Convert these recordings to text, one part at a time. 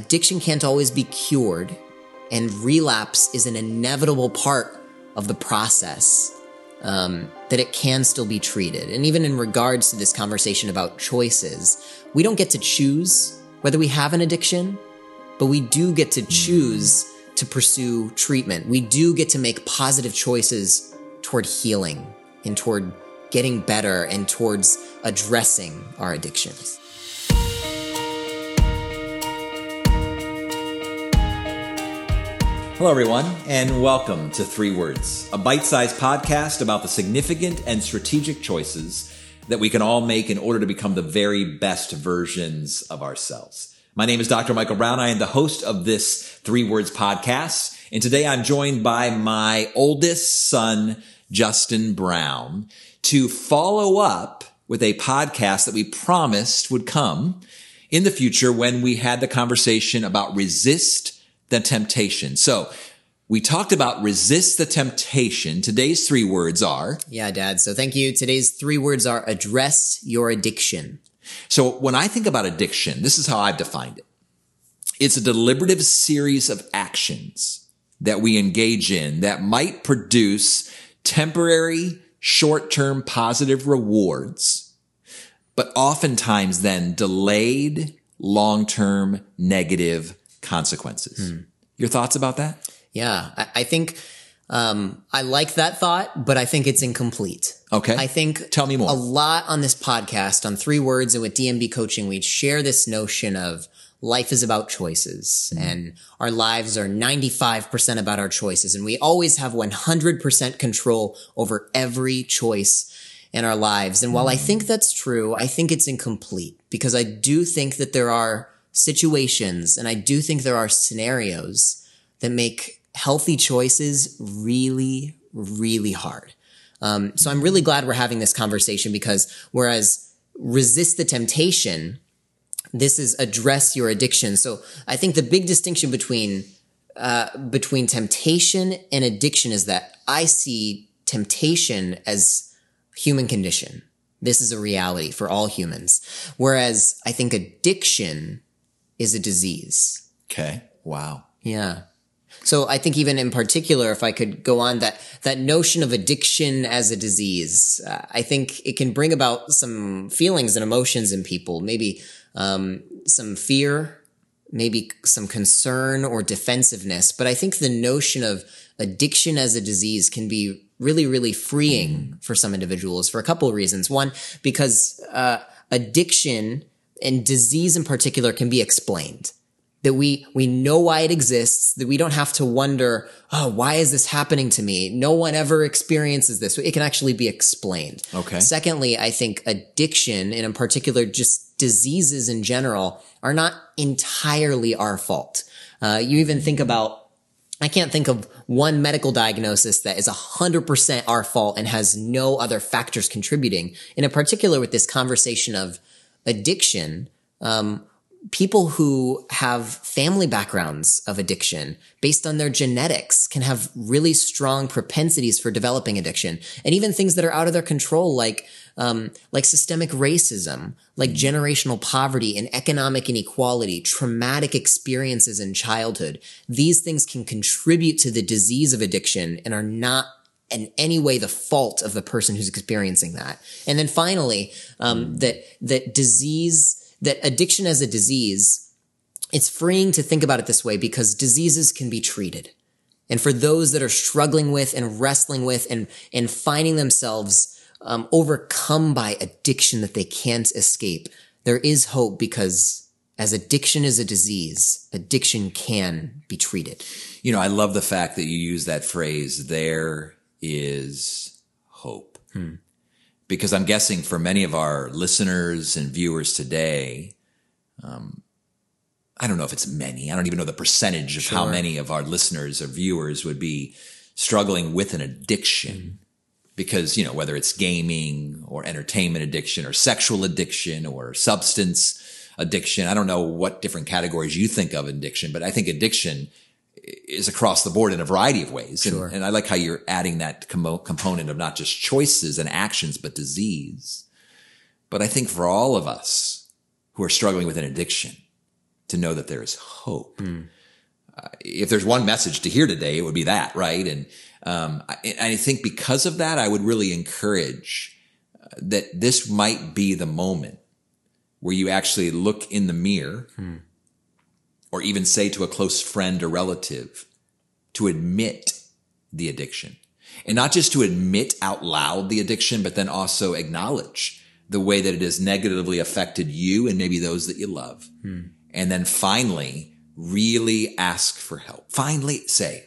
addiction can't always be cured, and relapse is an inevitable part of the process. Um, that it can still be treated. And even in regards to this conversation about choices, we don't get to choose whether we have an addiction, but we do get to choose to pursue treatment. We do get to make positive choices toward healing and toward getting better and towards addressing our addictions. Hello, everyone, and welcome to Three Words, a bite sized podcast about the significant and strategic choices that we can all make in order to become the very best versions of ourselves. My name is Dr. Michael Brown. I am the host of this Three Words podcast. And today I'm joined by my oldest son, Justin Brown, to follow up with a podcast that we promised would come in the future when we had the conversation about resist the temptation. So we talked about resist the temptation. Today's three words are. Yeah, Dad. So thank you. Today's three words are address your addiction. So when I think about addiction, this is how I've defined it. It's a deliberative series of actions that we engage in that might produce temporary, short-term positive rewards, but oftentimes then delayed, long-term negative consequences. Hmm. Your thoughts about that? Yeah, I, I think um, I like that thought, but I think it's incomplete. Okay. I think tell me more. A lot on this podcast, on three words, and with DMB coaching, we share this notion of life is about choices mm-hmm. and our lives are 95% about our choices. And we always have 100% control over every choice in our lives. And while I think that's true, I think it's incomplete because I do think that there are situations and I do think there are scenarios that make healthy choices really, really hard. Um, so I'm really glad we're having this conversation because whereas resist the temptation, this is address your addiction. So I think the big distinction between uh, between temptation and addiction is that I see temptation as human condition. This is a reality for all humans. Whereas I think addiction is a disease. Okay. Wow. Yeah. So I think even in particular, if I could go on that, that notion of addiction as a disease, uh, I think it can bring about some feelings and emotions in people, maybe, um, some fear, maybe some concern or defensiveness. But I think the notion of addiction as a disease can be really, really freeing for some individuals for a couple of reasons. One, because, uh, addiction and disease in particular can be explained. That we we know why it exists that we don't have to wonder oh why is this happening to me? No one ever experiences this. It can actually be explained. Okay. Secondly i think addiction and in particular just diseases in general are not entirely our fault. Uh, you even think about I can't think of one medical diagnosis that is 100% our fault and has no other factors contributing. And in particular with this conversation of addiction, um, people who have family backgrounds of addiction based on their genetics can have really strong propensities for developing addiction. And even things that are out of their control like um, like systemic racism like generational poverty and economic inequality traumatic experiences in childhood. These things can contribute to the disease of addiction and are not in any way the fault of the person who's experiencing that. And then finally, um, mm. that that disease, that addiction as a disease, it's freeing to think about it this way because diseases can be treated. And for those that are struggling with and wrestling with and and finding themselves um, overcome by addiction that they can't escape, there is hope because as addiction is a disease, addiction can be treated. You know, I love the fact that you use that phrase, there is hope. Hmm. Because I'm guessing for many of our listeners and viewers today, um, I don't know if it's many. I don't even know the percentage of sure. how many of our listeners or viewers would be struggling with an addiction. Mm. Because, you know, whether it's gaming or entertainment addiction or sexual addiction or substance addiction, I don't know what different categories you think of addiction, but I think addiction is across the board in a variety of ways. Sure. And, and I like how you're adding that com- component of not just choices and actions, but disease. But I think for all of us who are struggling with an addiction, to know that there is hope. Uh, if there's one message to hear today, it would be that, right? And um, I, I think because of that, I would really encourage uh, that this might be the moment where you actually look in the mirror or even say to a close friend or relative to admit the addiction. And not just to admit out loud the addiction, but then also acknowledge the way that it has negatively affected you and maybe those that you love. Hmm. And then finally, really ask for help. Finally say,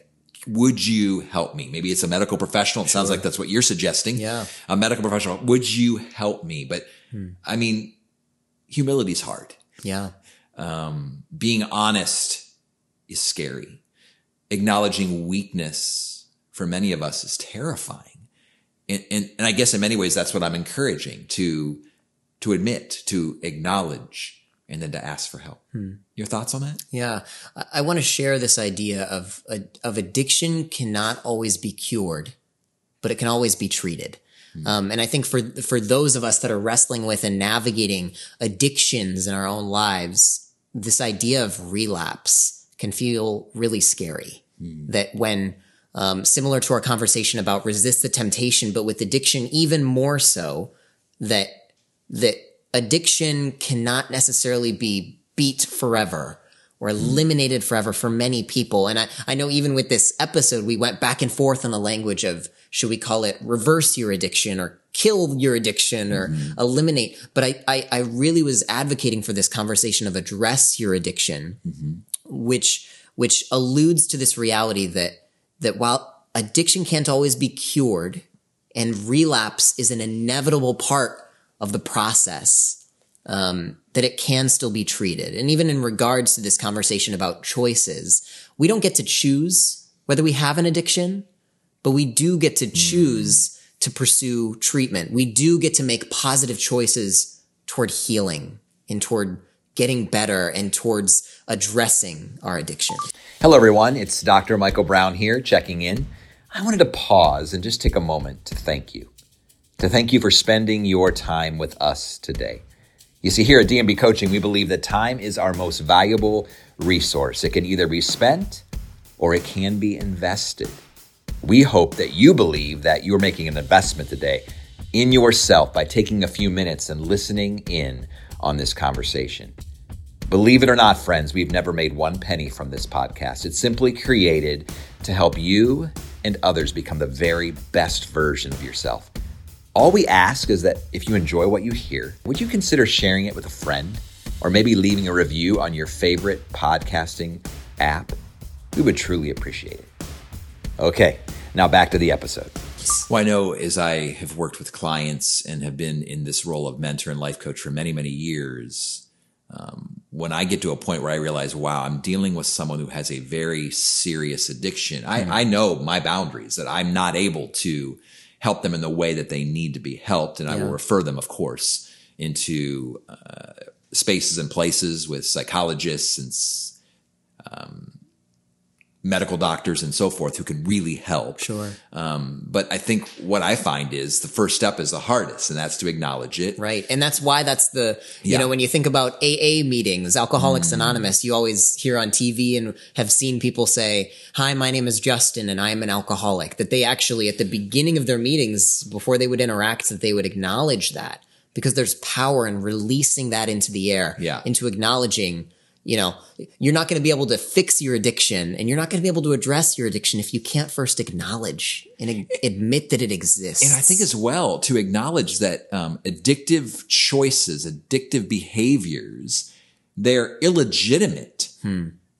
would you help me? Maybe it's a medical professional. It sounds like that's what you're suggesting. Yeah. A medical professional. Would you help me? But hmm. I mean, humility's hard Yeah. Um, being honest is scary. Acknowledging weakness for many of us is terrifying. And, and, and I guess in many ways, that's what I'm encouraging to, to admit, to acknowledge, and then to ask for help. Hmm. Your thoughts on that? Yeah, I, I want to share this idea of of addiction cannot always be cured, but it can always be treated. Hmm. Um, and I think for for those of us that are wrestling with and navigating addictions in our own lives, this idea of relapse can feel really scary. That when um, similar to our conversation about resist the temptation, but with addiction even more so, that that addiction cannot necessarily be beat forever or eliminated forever for many people. And I, I know even with this episode, we went back and forth on the language of should we call it reverse your addiction or kill your addiction or mm-hmm. eliminate. But I, I, I really was advocating for this conversation of address your addiction, mm-hmm. which which alludes to this reality that that while addiction can't always be cured and relapse is an inevitable part of the process um, that it can still be treated. And even in regards to this conversation about choices we don't get to choose whether we have an addiction but we do get to mm-hmm. choose to pursue treatment we do get to make positive choices toward healing and toward getting better and towards addressing our addiction Hello, everyone. It's Dr. Michael Brown here checking in. I wanted to pause and just take a moment to thank you. To thank you for spending your time with us today. You see, here at DMB Coaching, we believe that time is our most valuable resource. It can either be spent or it can be invested. We hope that you believe that you're making an investment today in yourself by taking a few minutes and listening in on this conversation. Believe it or not, friends, we've never made one penny from this podcast. It's simply created to help you and others become the very best version of yourself. All we ask is that if you enjoy what you hear, would you consider sharing it with a friend or maybe leaving a review on your favorite podcasting app? We would truly appreciate it. Okay, now back to the episode. Well, I know as I have worked with clients and have been in this role of mentor and life coach for many, many years, um, when I get to a point where I realize, wow, I'm dealing with someone who has a very serious addiction, I, I know my boundaries that I'm not able to help them in the way that they need to be helped. And I will refer them, of course, into uh, spaces and places with psychologists and um, medical doctors and so forth who can really help. Sure. Um, but I think what I find is the first step is the hardest, and that's to acknowledge it. Right. And that's why that's the, you Yeah. know, when you think about AA meetings, Alcoholics Anonymous, you always hear on TV and have seen people say, Hi, my name is Justin and I'm an alcoholic. That they actually, at the beginning of their meetings, before they would interact, that they would acknowledge that because there's power in releasing that into the air, Yeah. into acknowledging, you know, you're not going to be able to fix your addiction and you're not going to be able to address your addiction if you can't first acknowledge and admit that it exists. And I think as well to acknowledge that um, addictive choices, addictive behaviors, they're illegitimate,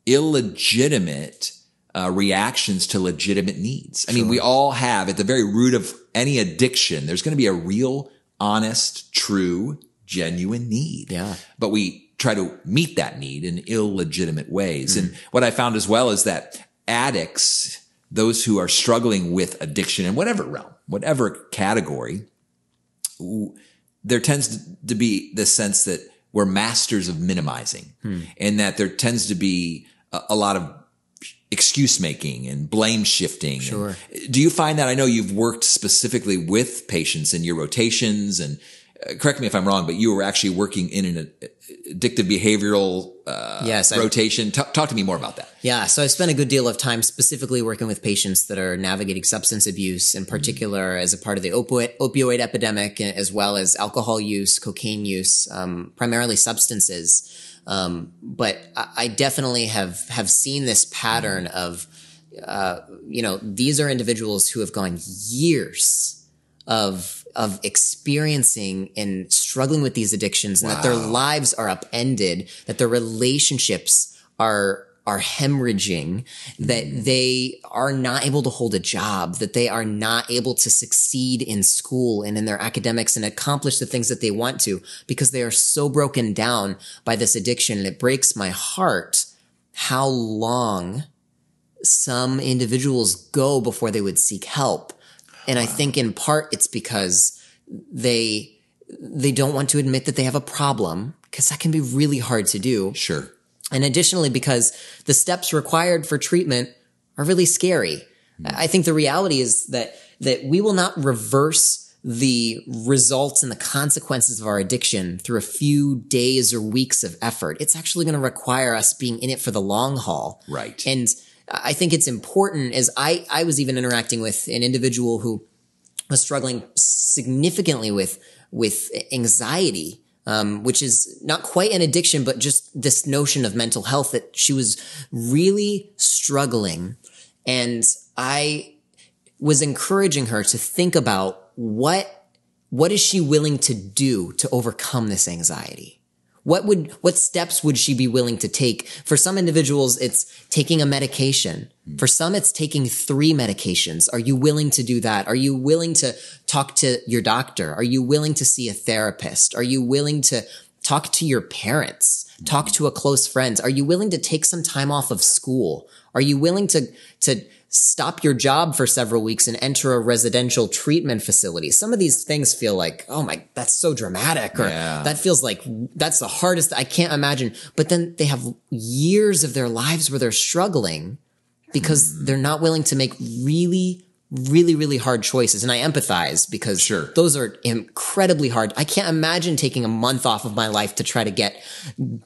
illegitimate uh, reactions to legitimate needs. I mean, we all have at the very root of any addiction, there's going to be a real, honest, true, genuine need. Yeah. But we try to meet that need in illegitimate ways. And mm. what I found as well is that addicts, those who are struggling with addiction in whatever realm, whatever category, there tends to be the sense that we're masters of minimizing hmm. and that there tends to be a, a lot of excuse making and blame shifting. Sure. And do you find that? I know you've worked specifically with patients in your rotations and correct me if I'm wrong, but you were actually working in an uh, addictive behavioral uh, Yes, rotation. Talk, talk to me more about that. Yeah, so I spent a good deal of time specifically working with patients that are navigating substance abuse, in particular as a part of the opioid, opioid epidemic, as well as alcohol use, cocaine use, um, primarily substances. Um, but I, I definitely have have seen this pattern of, uh, you know, these are individuals who have gone years of of experiencing and struggling with these addictions, and that their lives are upended, that their relationships are are hemorrhaging, that mm. they are not able to hold a job, that they are not able to succeed in school and in their academics and accomplish the things that they want to because they are so broken down by this addiction. And it breaks my heart how long some individuals go before they would seek help. And I think in part it's because they they don't want to admit that they have a problem because that can be really hard to do. Sure. And additionally, because the steps required for treatment are really scary. I think the reality is that, that we will not reverse the results and the consequences of our addiction through a few days or weeks of effort. It's actually going to require us being in it for the long haul. Right. And I think it's important as I, I was even interacting with an individual who was struggling significantly with with anxiety, um, which is not quite an addiction, but just this notion of mental health that she was really struggling, and I was encouraging her to think about what what is she willing to do to overcome this anxiety. What would, what steps would she be willing to take? For some individuals, it's taking a medication. For some, it's taking three medications. Are you willing to do that? Are you willing to talk to your doctor? Are you willing to see a therapist? Are you willing to talk to your parents? Talk to a close friend? Are you willing to take some time off of school? Are you willing to, to stop your job for several weeks and enter a residential treatment facility? Some of these things feel like, oh my, that's so dramatic or Yeah. that feels like that's the hardest I can't imagine. But then they have years of their lives where they're struggling because hmm. they're not willing to make really, really, really hard choices. And I empathize because Sure. those are incredibly hard. I can't imagine taking a month off of my life to try to get,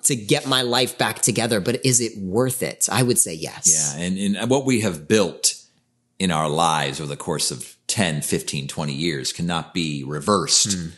to get my life back together. But is it worth it? I would say yes. Yeah. And, and what we have built in our lives over the course of 10, 15, 20 years cannot be reversed hmm.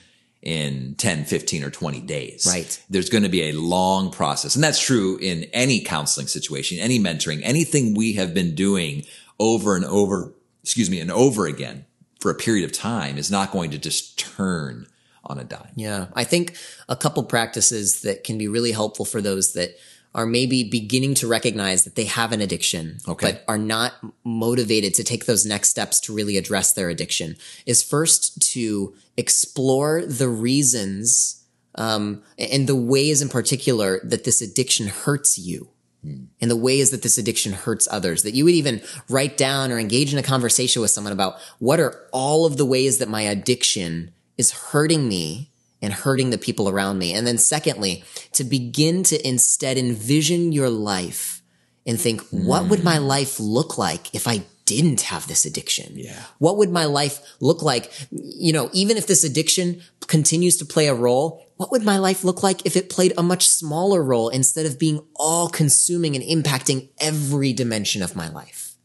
in 10, 15, or 20 days. Right. There's going to be a long process. And that's true in any counseling situation, any mentoring, anything we have been doing over and over, excuse me, and over again for a period of time is not going to just turn on a dime. Yeah. I think a couple practices that can be really helpful for those that are maybe beginning to recognize that they have an addiction, Okay. but are not motivated to take those next steps to really address their addiction is first to explore the reasons um, and the ways in particular that this addiction hurts you and the ways that this addiction hurts others, that you would even write down or engage in a conversation with someone about what are all of the ways that my addiction is hurting me and hurting the people around me. And then secondly, to begin to instead envision your life and think, what would my mm. life look like if I didn't have this addiction? Yeah. What would my life look like? You know, even if this addiction continues to play a role, what would my life look like if it played a much smaller role instead of being all consuming and impacting every dimension of my life?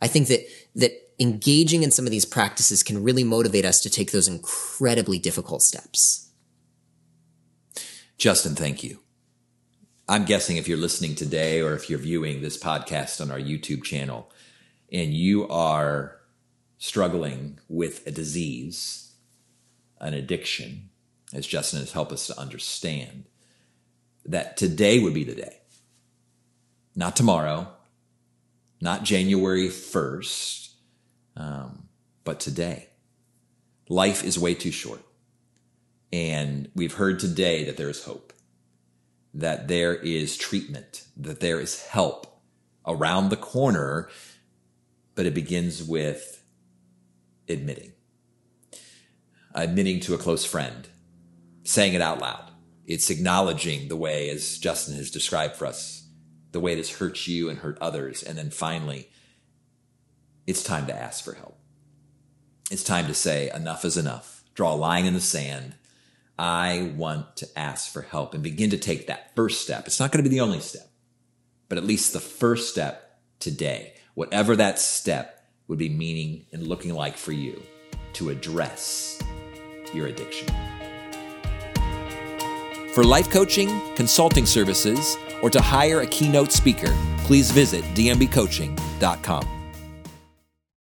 I think that, that engaging in some of these practices can really motivate us to take those incredibly difficult steps. Justin, thank you. I'm guessing if you're listening today or if you're viewing this podcast on our YouTube channel and you are struggling with a disease, an addiction, as Justin has helped us to understand, that today would be the day. Not tomorrow, not January 1st, um, but today. Life is way too short. And we've heard today that there is hope, that there is treatment, that there is help around the corner, but it begins with admitting. Admitting to a close friend, saying it out loud. It's acknowledging the way, as Justin has described for us, the way this hurts you and hurt others. And then finally, it's time to ask for help. It's time to say, enough is enough. Draw a line in the sand. I want to ask for help and begin to take that first step. It's not going to be the only step, but at least the first step today, whatever that step would be meaning and looking like for you to address your addiction. For life coaching, consulting services, or to hire a keynote speaker, please visit dmbcoaching.com.